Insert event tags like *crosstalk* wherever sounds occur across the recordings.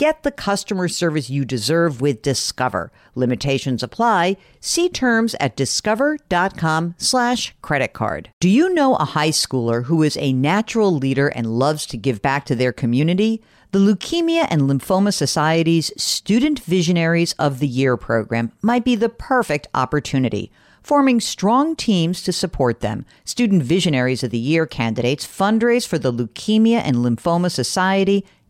Get the customer service you deserve with Discover. Limitations apply. See terms at discover.com slash credit card. Do you know a high schooler who is a natural leader and loves to give back to their community? The Leukemia and Lymphoma Society's Student Visionaries of the Year program might be the perfect opportunity forming strong teams to support them. Student Visionaries of the Year candidates fundraise for the Leukemia and Lymphoma Society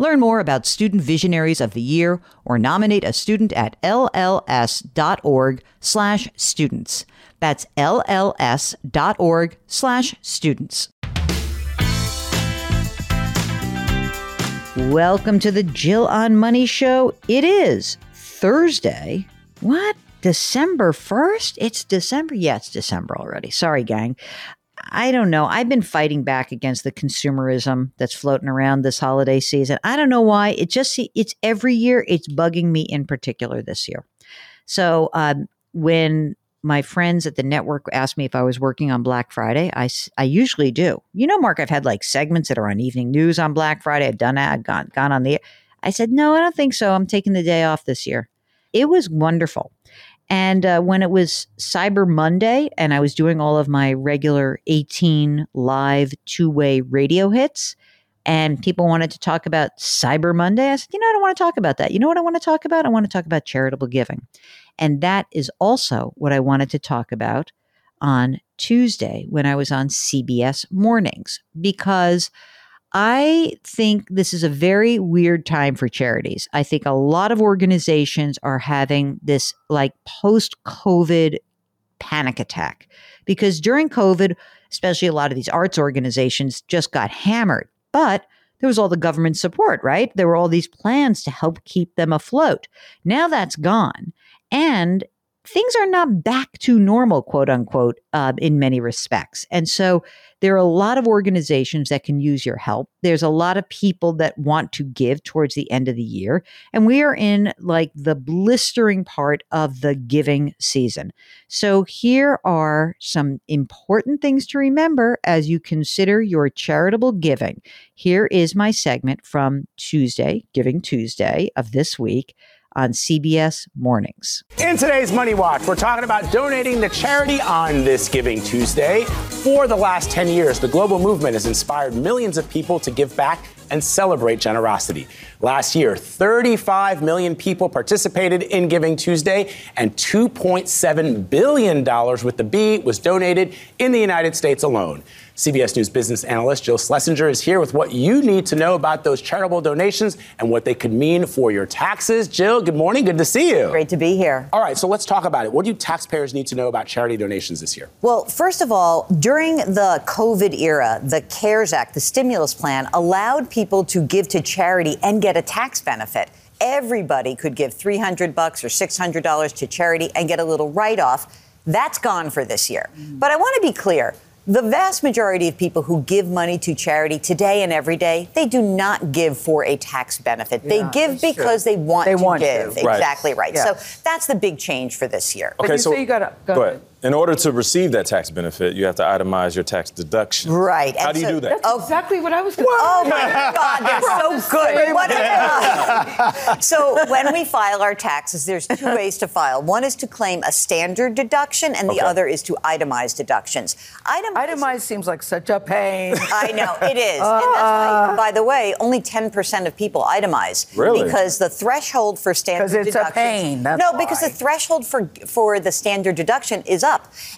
Learn more about Student Visionaries of the Year or nominate a student at lls.org slash students. That's lls.org slash students. Welcome to the Jill on Money Show. It is Thursday. What? December 1st? It's December. Yeah, it's December already. Sorry, gang. I don't know. I've been fighting back against the consumerism that's floating around this holiday season. I don't know why. It just it's every year. It's bugging me in particular this year. So um, when my friends at the network asked me if I was working on Black Friday, I, I usually do. You know, Mark, I've had like segments that are on evening news on Black Friday. I've done that. I've gone gone on the. I said no, I don't think so. I'm taking the day off this year. It was wonderful. And uh, when it was Cyber Monday and I was doing all of my regular 18 live two way radio hits, and people wanted to talk about Cyber Monday, I said, you know, I don't want to talk about that. You know what I want to talk about? I want to talk about charitable giving. And that is also what I wanted to talk about on Tuesday when I was on CBS Mornings, because I think this is a very weird time for charities. I think a lot of organizations are having this like post COVID panic attack because during COVID, especially a lot of these arts organizations just got hammered. But there was all the government support, right? There were all these plans to help keep them afloat. Now that's gone. And things are not back to normal, quote unquote, uh, in many respects. And so there are a lot of organizations that can use your help. There's a lot of people that want to give towards the end of the year. And we are in like the blistering part of the giving season. So here are some important things to remember as you consider your charitable giving. Here is my segment from Tuesday, Giving Tuesday of this week on CBS Mornings. In today's Money Watch, we're talking about donating to charity on this Giving Tuesday. For the last 10 years, the global movement has inspired millions of people to give back and celebrate generosity. Last year, 35 million people participated in Giving Tuesday, and $2.7 billion with the B was donated in the United States alone. CBS News business analyst Jill Schlesinger is here with what you need to know about those charitable donations and what they could mean for your taxes. Jill, good morning. Good to see you. Great to be here. All right, so let's talk about it. What do taxpayers need to know about charity donations this year? Well, first of all, during the COVID era, the CARES Act, the stimulus plan, allowed people to give to charity and get a tax benefit everybody could give 300 bucks or $600 to charity and get a little write-off. That's gone for this year. Mm-hmm. But I want to be clear. The vast majority of people who give money to charity today and every day, they do not give for a tax benefit. Yeah, they give because true. they want they to want give. To. Exactly right. Yeah. So that's the big change for this year. Okay, so you gotta, go, go ahead in order to receive that tax benefit, you have to itemize your tax deduction. Right. How and do you do that? That's oh, exactly what I was going to Oh, my God, they're so *laughs* good. What so when we file our taxes, there's two *laughs* ways to file. One is to claim a standard deduction, and the okay. other is to itemize deductions. Itemize, Itemized seems like such a pain. I know, it is. Uh, and that's why, by the way, only 10% of people itemize. Really? Because the threshold for standard deduction. Because it's a pain. That's no, why. because the threshold for, for the standard deduction is up.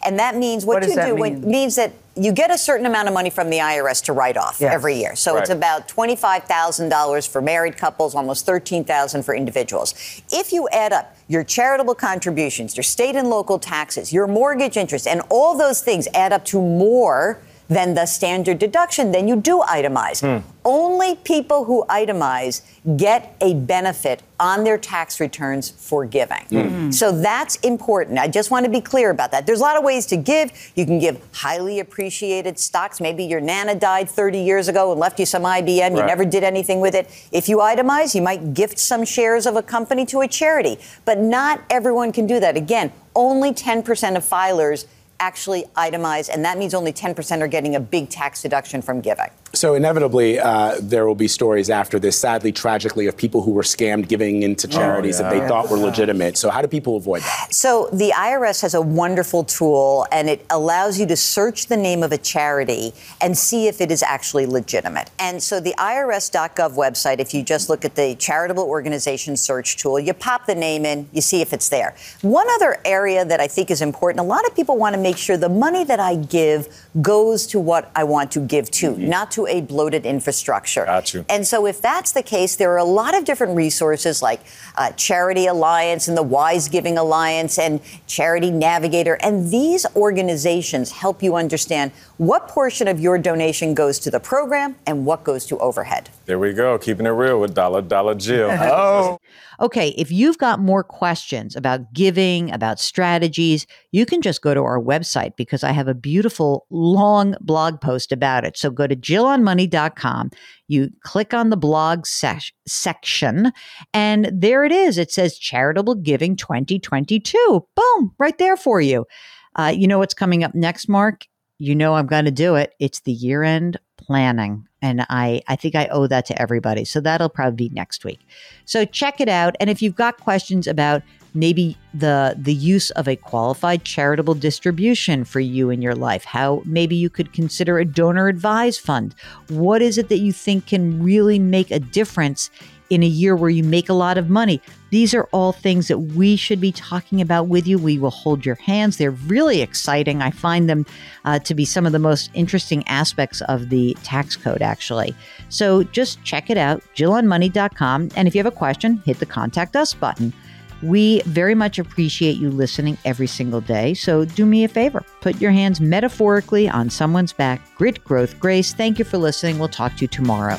And that means what, What you do when means that you get a certain amount of money from the IRS to write off Yes. every year. So it's about $25,000 for married couples, almost 13,000 for individuals. If you add up your charitable contributions, your state and local taxes, your mortgage interest, and all those things add up to more than the standard deduction, then you do itemize. Hmm. Only people who itemize get a benefit on their tax returns for giving. Hmm. Hmm. So that's important. I just want to be clear about that. There's a lot of ways to give. You can give highly appreciated stocks. Maybe your nana died 30 years ago and left you some IBM. You never did anything with it. If you itemize, you might gift some shares of a company to a charity. But not everyone can do that. Again, only 10% of filers actually itemize, and that means only 10% are getting a big tax deduction from giving. So inevitably, uh, there will be stories after this, sadly, tragically, of people who were scammed giving into charities that they yeah. thought were legitimate. So how do people avoid that? So the IRS has a wonderful tool and it allows you to search the name of a charity and see if it is actually legitimate. And so the IRS.gov website, if you just look at the charitable organization search tool, you pop the name in, you see if it's there. One other area that I think is important, a lot of people want to make sure the money that I give goes to what I want to give to, not to a bloated infrastructure. Got you. And so, if that's the case, there are a lot of different resources like uh, Charity Alliance and the Wise Giving Alliance and Charity Navigator. And these organizations help you understand what portion of your donation goes to the program and what goes to overhead. There we go, keeping it real with Dollar Dollar Jill. *laughs* Oh, Okay, if you've got more questions about giving, about strategies, you can just go to our website because I have a beautiful long blog post about it. So go to jillonmoney.com. You click on the blog sec- section, and there it is. It says Charitable Giving 2022. Boom, right there for you. Uh, you know what's coming up next, Mark? You know I'm going to do it. It's the year end planning. And I, I think I owe that to everybody. So that'll probably be next week. So check it out. And if you've got questions about maybe the the use of a qualified charitable distribution for you in your life, how maybe you could consider a donor advised fund. What is it that you think can really make a difference in a year where you make a lot of money? These are all things that we should be talking about with you. We will hold your hands. They're really exciting. I find them uh, to be some of the most interesting aspects of the tax code, actually. So just check it out, jillonmoney.com. And if you have a question, hit the contact us button. We very much appreciate you listening every single day. So do me a favor put your hands metaphorically on someone's back. Grit, growth, grace. Thank you for listening. We'll talk to you tomorrow.